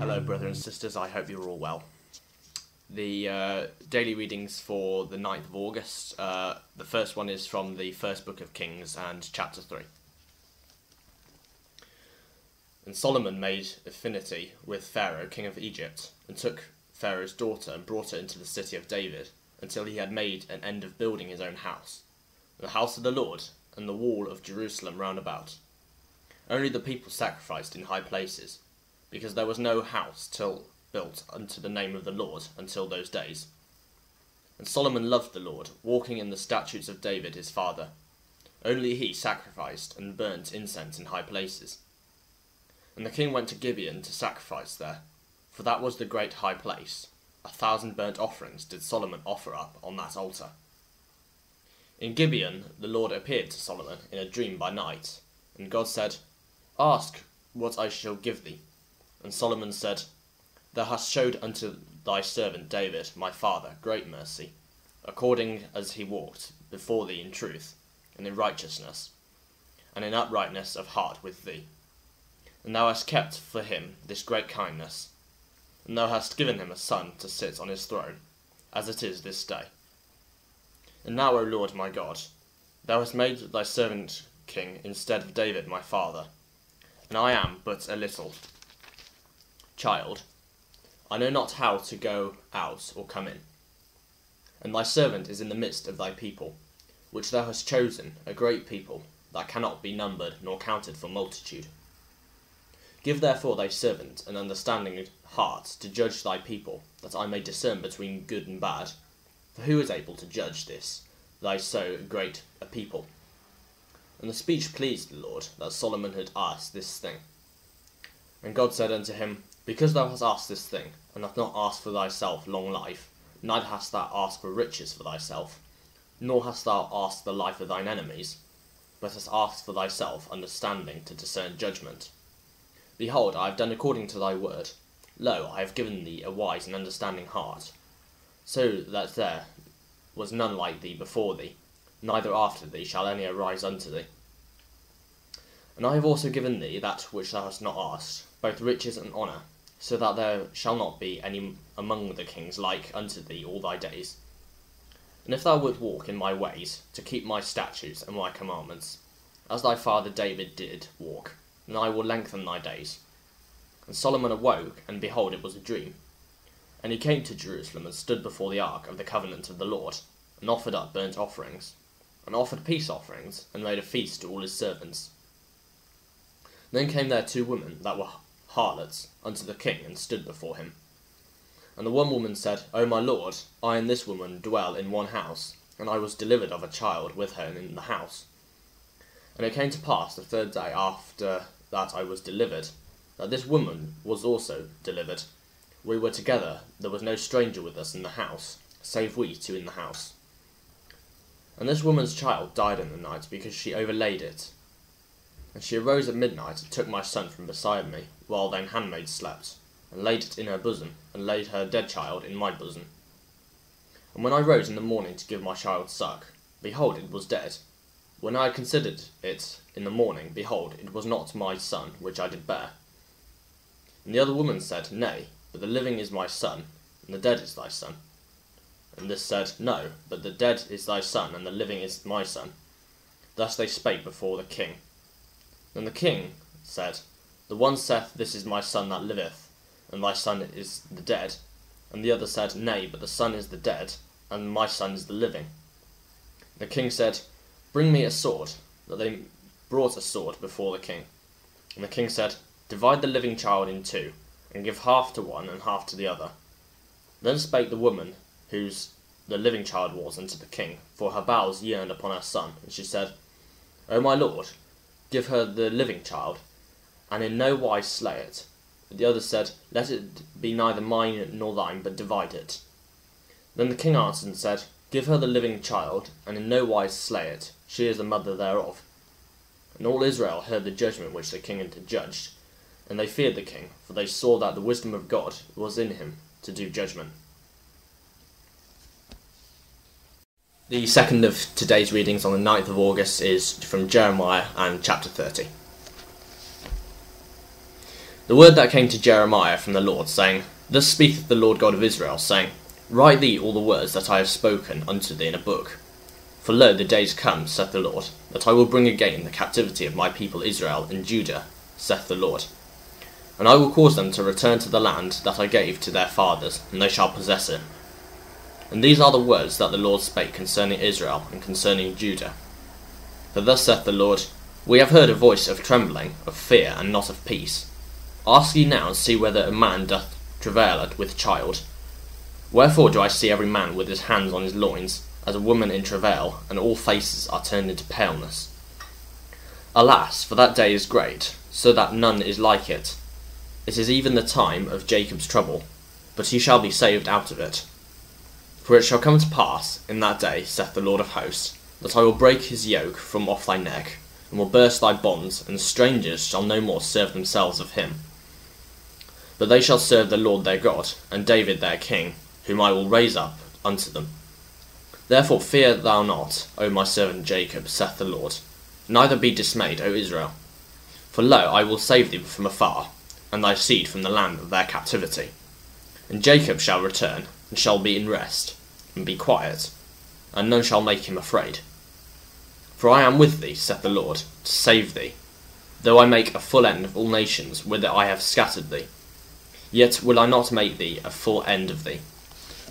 Hello, brothers and sisters. I hope you're all well. The uh, daily readings for the 9th of August. Uh, the first one is from the first book of Kings and chapter 3. And Solomon made affinity with Pharaoh, king of Egypt, and took Pharaoh's daughter and brought her into the city of David, until he had made an end of building his own house, the house of the Lord, and the wall of Jerusalem round about. Only the people sacrificed in high places, because there was no house till built unto the name of the Lord until those days. And Solomon loved the Lord, walking in the statutes of David his father. Only he sacrificed and burnt incense in high places. And the king went to Gibeon to sacrifice there, for that was the great high place. A thousand burnt offerings did Solomon offer up on that altar. In Gibeon the Lord appeared to Solomon in a dream by night, and God said, Ask what I shall give thee. And Solomon said, Thou hast showed unto thy servant David, my father, great mercy, according as he walked before thee in truth, and in righteousness, and in uprightness of heart with thee. And thou hast kept for him this great kindness, and thou hast given him a son to sit on his throne, as it is this day. And now, O Lord my God, thou hast made thy servant king instead of David my father, and I am but a little child. I know not how to go out or come in. And thy servant is in the midst of thy people, which thou hast chosen, a great people, that cannot be numbered nor counted for multitude. Give therefore thy servant an understanding heart to judge thy people, that I may discern between good and bad. For who is able to judge this, thy so great a people? And the speech pleased the Lord, that Solomon had asked this thing. And God said unto him, Because thou hast asked this thing, and hast not asked for thyself long life, neither hast thou asked for riches for thyself, nor hast thou asked the life of thine enemies, but hast asked for thyself understanding to discern judgment. Behold, I have done according to thy word. Lo, I have given thee a wise and understanding heart, so that there was none like thee before thee, neither after thee shall any arise unto thee. And I have also given thee that which thou hast not asked, both riches and honour, so that there shall not be any among the kings like unto thee all thy days. And if thou wilt walk in my ways, to keep my statutes and my commandments, as thy father David did walk, then I will lengthen thy days. And Solomon awoke, and behold, it was a dream. And he came to Jerusalem and stood before the ark of the covenant of the Lord, and offered up burnt offerings, and offered peace offerings, and made a feast to all his servants. Then came there two women that were harlots unto the king, and stood before him. And the one woman said, O my lord, I and this woman dwell in one house, and I was delivered of a child with her in the house. And it came to pass the third day after that I was delivered, that this woman was also delivered. We were together, there was no stranger with us in the house, save we two in the house. And this woman's child died in the night because she overlaid it. And she arose at midnight and took my son from beside me, while thine handmaid slept, and laid it in her bosom, and laid her dead child in my bosom. And when I rose in the morning to give my child suck, behold, it was dead. When I had considered it in the morning, behold, it was not my son which I did bear. And the other woman said, Nay, but the living is my son, and the dead is thy son. And this said, No, but the dead is thy son, and the living is my son. Thus they spake before the king. Then the king said, The one saith, This is my son that liveth, and thy son is the dead. And the other said, Nay, but the son is the dead, and my son is the living. The king said, Bring me a sword. That they brought a sword before the king. And the king said, Divide the living child in two, and give half to one and half to the other. Then spake the woman, whose the living child was, unto the king, for her bowels yearned upon her son, and she said, O my lord, give her the living child, and in no wise slay it. But the other said, Let it be neither mine nor thine, but divide it. Then the king answered and said, Give her the living child, and in no wise slay it. She is the mother thereof. And all Israel heard the judgment which the king had judged, and they feared the king, for they saw that the wisdom of God was in him to do judgment. The second of today's readings on the 9th of August is from Jeremiah and chapter 30. The word that came to Jeremiah from the Lord, saying, Thus speaketh the Lord God of Israel, saying, Write thee all the words that I have spoken unto thee in a book. For lo, the days come, saith the Lord, that I will bring again the captivity of my people Israel and Judah, saith the Lord. And I will cause them to return to the land that I gave to their fathers, and they shall possess it. And these are the words that the Lord spake concerning Israel and concerning Judah. For thus saith the Lord, We have heard a voice of trembling, of fear, and not of peace. Ask ye now, and see whether a man doth travail with child. Wherefore do I see every man with his hands on his loins, as a woman in travail, and all faces are turned into paleness. Alas, for that day is great, so that none is like it. It is even the time of Jacob's trouble, but he shall be saved out of it. For it shall come to pass in that day, saith the Lord of hosts, that I will break his yoke from off thy neck, and will burst thy bonds, and strangers shall no more serve themselves of him. But they shall serve the Lord their God, and David their king, whom I will raise up unto them. Therefore fear thou not, O my servant Jacob, saith the Lord, neither be dismayed, O Israel. For lo, I will save thee from afar, and thy seed from the land of their captivity. And Jacob shall return, and shall be in rest, and be quiet, and none shall make him afraid. For I am with thee, saith the Lord, to save thee, though I make a full end of all nations whither I have scattered thee. Yet will I not make thee a full end of thee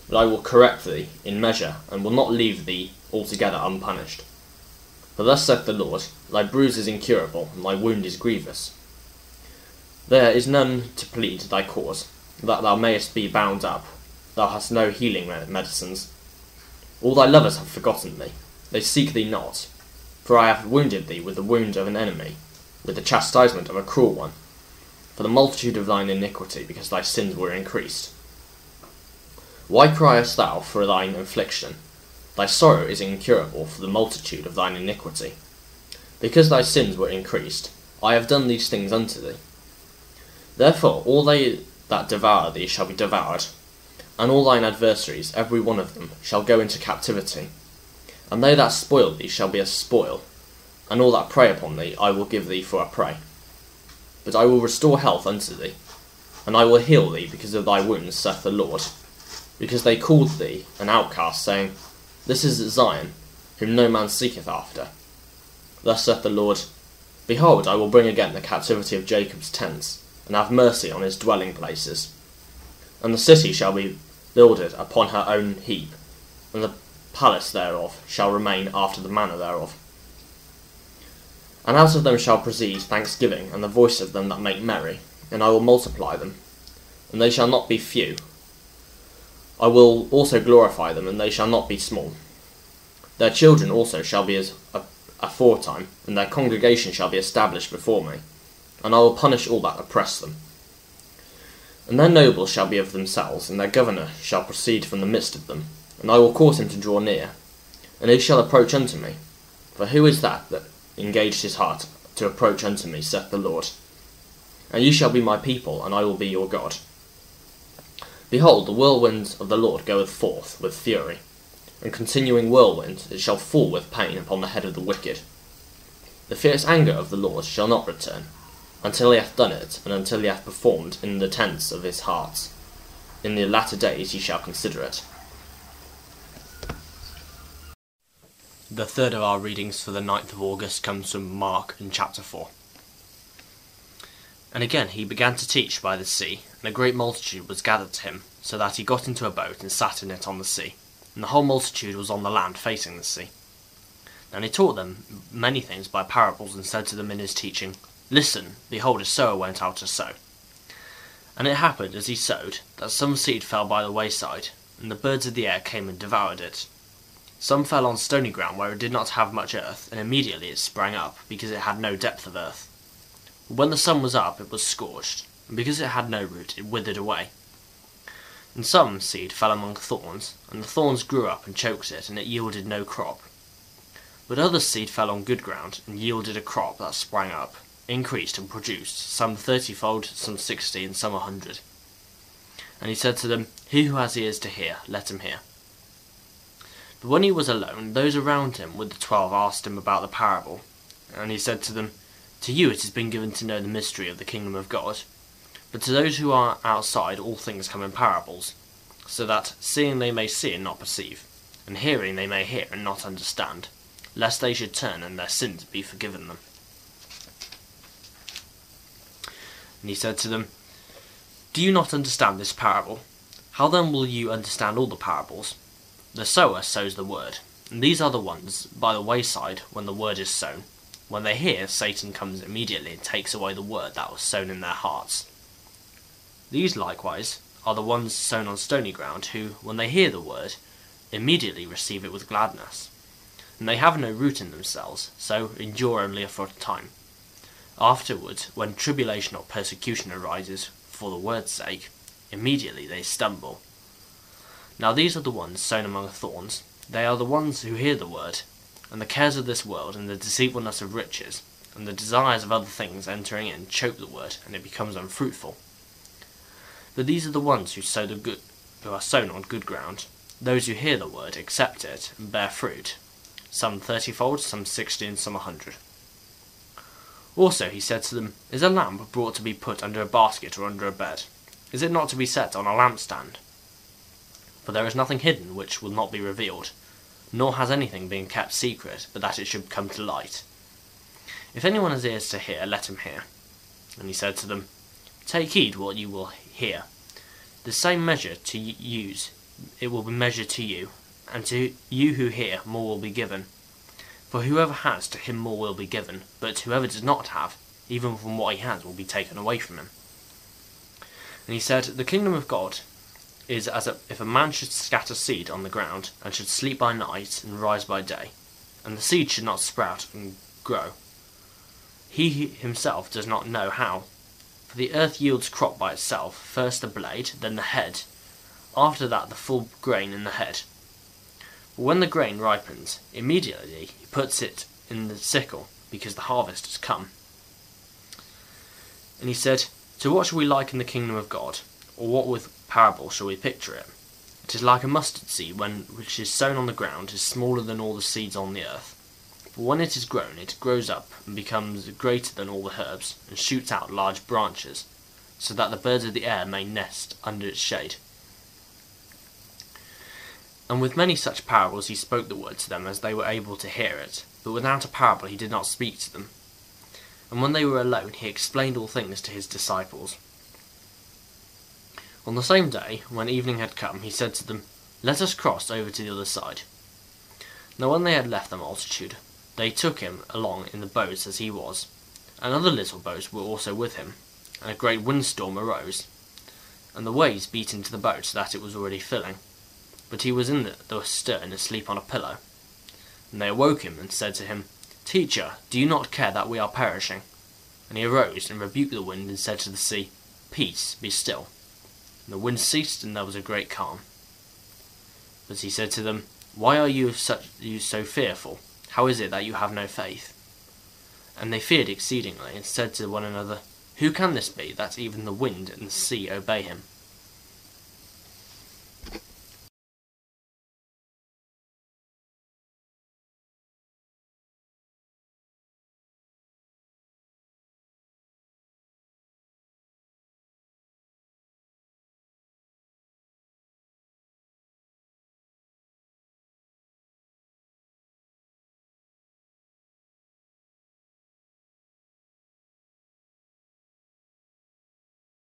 but I will correct thee in measure, and will not leave thee altogether unpunished. For thus saith the Lord, Thy bruise is incurable, and thy wound is grievous. There is none to plead thy cause, that thou mayest be bound up. Thou hast no healing medicines. All thy lovers have forgotten thee, they seek thee not. For I have wounded thee with the wound of an enemy, with the chastisement of a cruel one, for the multitude of thine iniquity, because thy sins were increased. Why criest thou for thine affliction? Thy sorrow is incurable for the multitude of thine iniquity. Because thy sins were increased, I have done these things unto thee. Therefore all they that devour thee shall be devoured, and all thine adversaries, every one of them, shall go into captivity. And they that spoil thee shall be a spoil, and all that prey upon thee I will give thee for a prey. But I will restore health unto thee, and I will heal thee because of thy wounds, saith the Lord because they called thee an outcast, saying, This is Zion, whom no man seeketh after. Thus saith the Lord, Behold, I will bring again the captivity of Jacob's tents, and have mercy on his dwelling places. And the city shall be builded upon her own heap, and the palace thereof shall remain after the manner thereof. And out of them shall proceed thanksgiving, and the voice of them that make merry, and I will multiply them, and they shall not be few, I will also glorify them, and they shall not be small. Their children also shall be as aforetime, and their congregation shall be established before me, and I will punish all that oppress them. And their nobles shall be of themselves, and their governor shall proceed from the midst of them, and I will cause him to draw near, and he shall approach unto me. For who is that that engaged his heart to approach unto me, saith the Lord? And ye shall be my people, and I will be your God. Behold, the whirlwind of the Lord goeth forth with fury, and continuing whirlwind, it shall fall with pain upon the head of the wicked. The fierce anger of the Lord shall not return, until he hath done it, and until he hath performed in the tents of his heart. In the latter days he shall consider it. The third of our readings for the 9th of August comes from Mark in chapter 4. And again he began to teach by the sea, and a great multitude was gathered to him, so that he got into a boat and sat in it on the sea, and the whole multitude was on the land facing the sea. And he taught them many things by parables, and said to them in his teaching, Listen, behold, a sower went out to sow. And it happened, as he sowed, that some seed fell by the wayside, and the birds of the air came and devoured it. Some fell on stony ground where it did not have much earth, and immediately it sprang up, because it had no depth of earth. But when the sun was up, it was scorched, and because it had no root, it withered away. And some seed fell among thorns, and the thorns grew up and choked it, and it yielded no crop. But other seed fell on good ground, and yielded a crop that sprang up, increased, and produced, some thirtyfold, some sixty, and some a hundred. And he said to them, He who has ears to hear, let him hear. But when he was alone, those around him with the twelve asked him about the parable. And he said to them, to you it has been given to know the mystery of the kingdom of God, But to those who are outside, all things come in parables, so that seeing they may see and not perceive, and hearing they may hear and not understand, lest they should turn and their sins be forgiven them. And he said to them, Do you not understand this parable? How then will you understand all the parables? The sower sows the word, and these are the ones by the wayside when the word is sown. When they hear, Satan comes immediately and takes away the word that was sown in their hearts. These likewise are the ones sown on stony ground, who, when they hear the word, immediately receive it with gladness. And they have no root in themselves, so endure only a short time. Afterwards, when tribulation or persecution arises for the word's sake, immediately they stumble. Now these are the ones sown among thorns. They are the ones who hear the word, and the cares of this world, and the deceitfulness of riches, and the desires of other things entering in choke the word, and it becomes unfruitful. But these are the ones who sow the good, who are sown on good ground, those who hear the word, accept it, and bear fruit, some thirtyfold, some sixty, and some a hundred. Also he said to them, Is a lamp brought to be put under a basket or under a bed? Is it not to be set on a lampstand? For there is nothing hidden which will not be revealed, nor has anything been kept secret, but that it should come to light. If anyone has ears to hear, let him hear. And he said to them, Take heed what you will hear. The same measure to use, it will be measured to you, and to you who hear, more will be given. For whoever has, to him more will be given, but whoever does not have, even from what he has, will be taken away from him. And he said, The kingdom of God is as if a man should scatter seed on the ground, and should sleep by night and rise by day, and the seed should not sprout and grow. He himself does not know how. For the earth yields crop by itself, first the blade, then the head, after that the full grain in the head. When the grain ripens, immediately he puts it in the sickle, because the harvest has come. And he said, To what shall we liken the kingdom of God? Or what with parable shall we picture it? It is like a mustard seed, when, which is sown on the ground, is smaller than all the seeds on the earth. But when it is grown, it grows up and becomes greater than all the herbs, and shoots out large branches, so that the birds of the air may nest under its shade. And with many such parables he spoke the word to them as they were able to hear it, but without a parable he did not speak to them. And when they were alone, he explained all things to his disciples. On the same day, when evening had come, he said to them, Let us cross over to the other side. Now when they had left the multitude, they took him along in the boats as he was, and other little boats were also with him, and a great windstorm arose, and the waves beat into the boat so that it was already filling. But he was in the, the stern asleep on a pillow. And they awoke him and said to him, Teacher, do you not care that we are perishing? And he arose and rebuked the wind and said to the sea, Peace, be still. And the wind ceased and there was a great calm. But he said to them, Why are you, such, you so fearful? How is it that you have no faith? And they feared exceedingly and said to one another, Who can this be that even the wind and the sea obey him?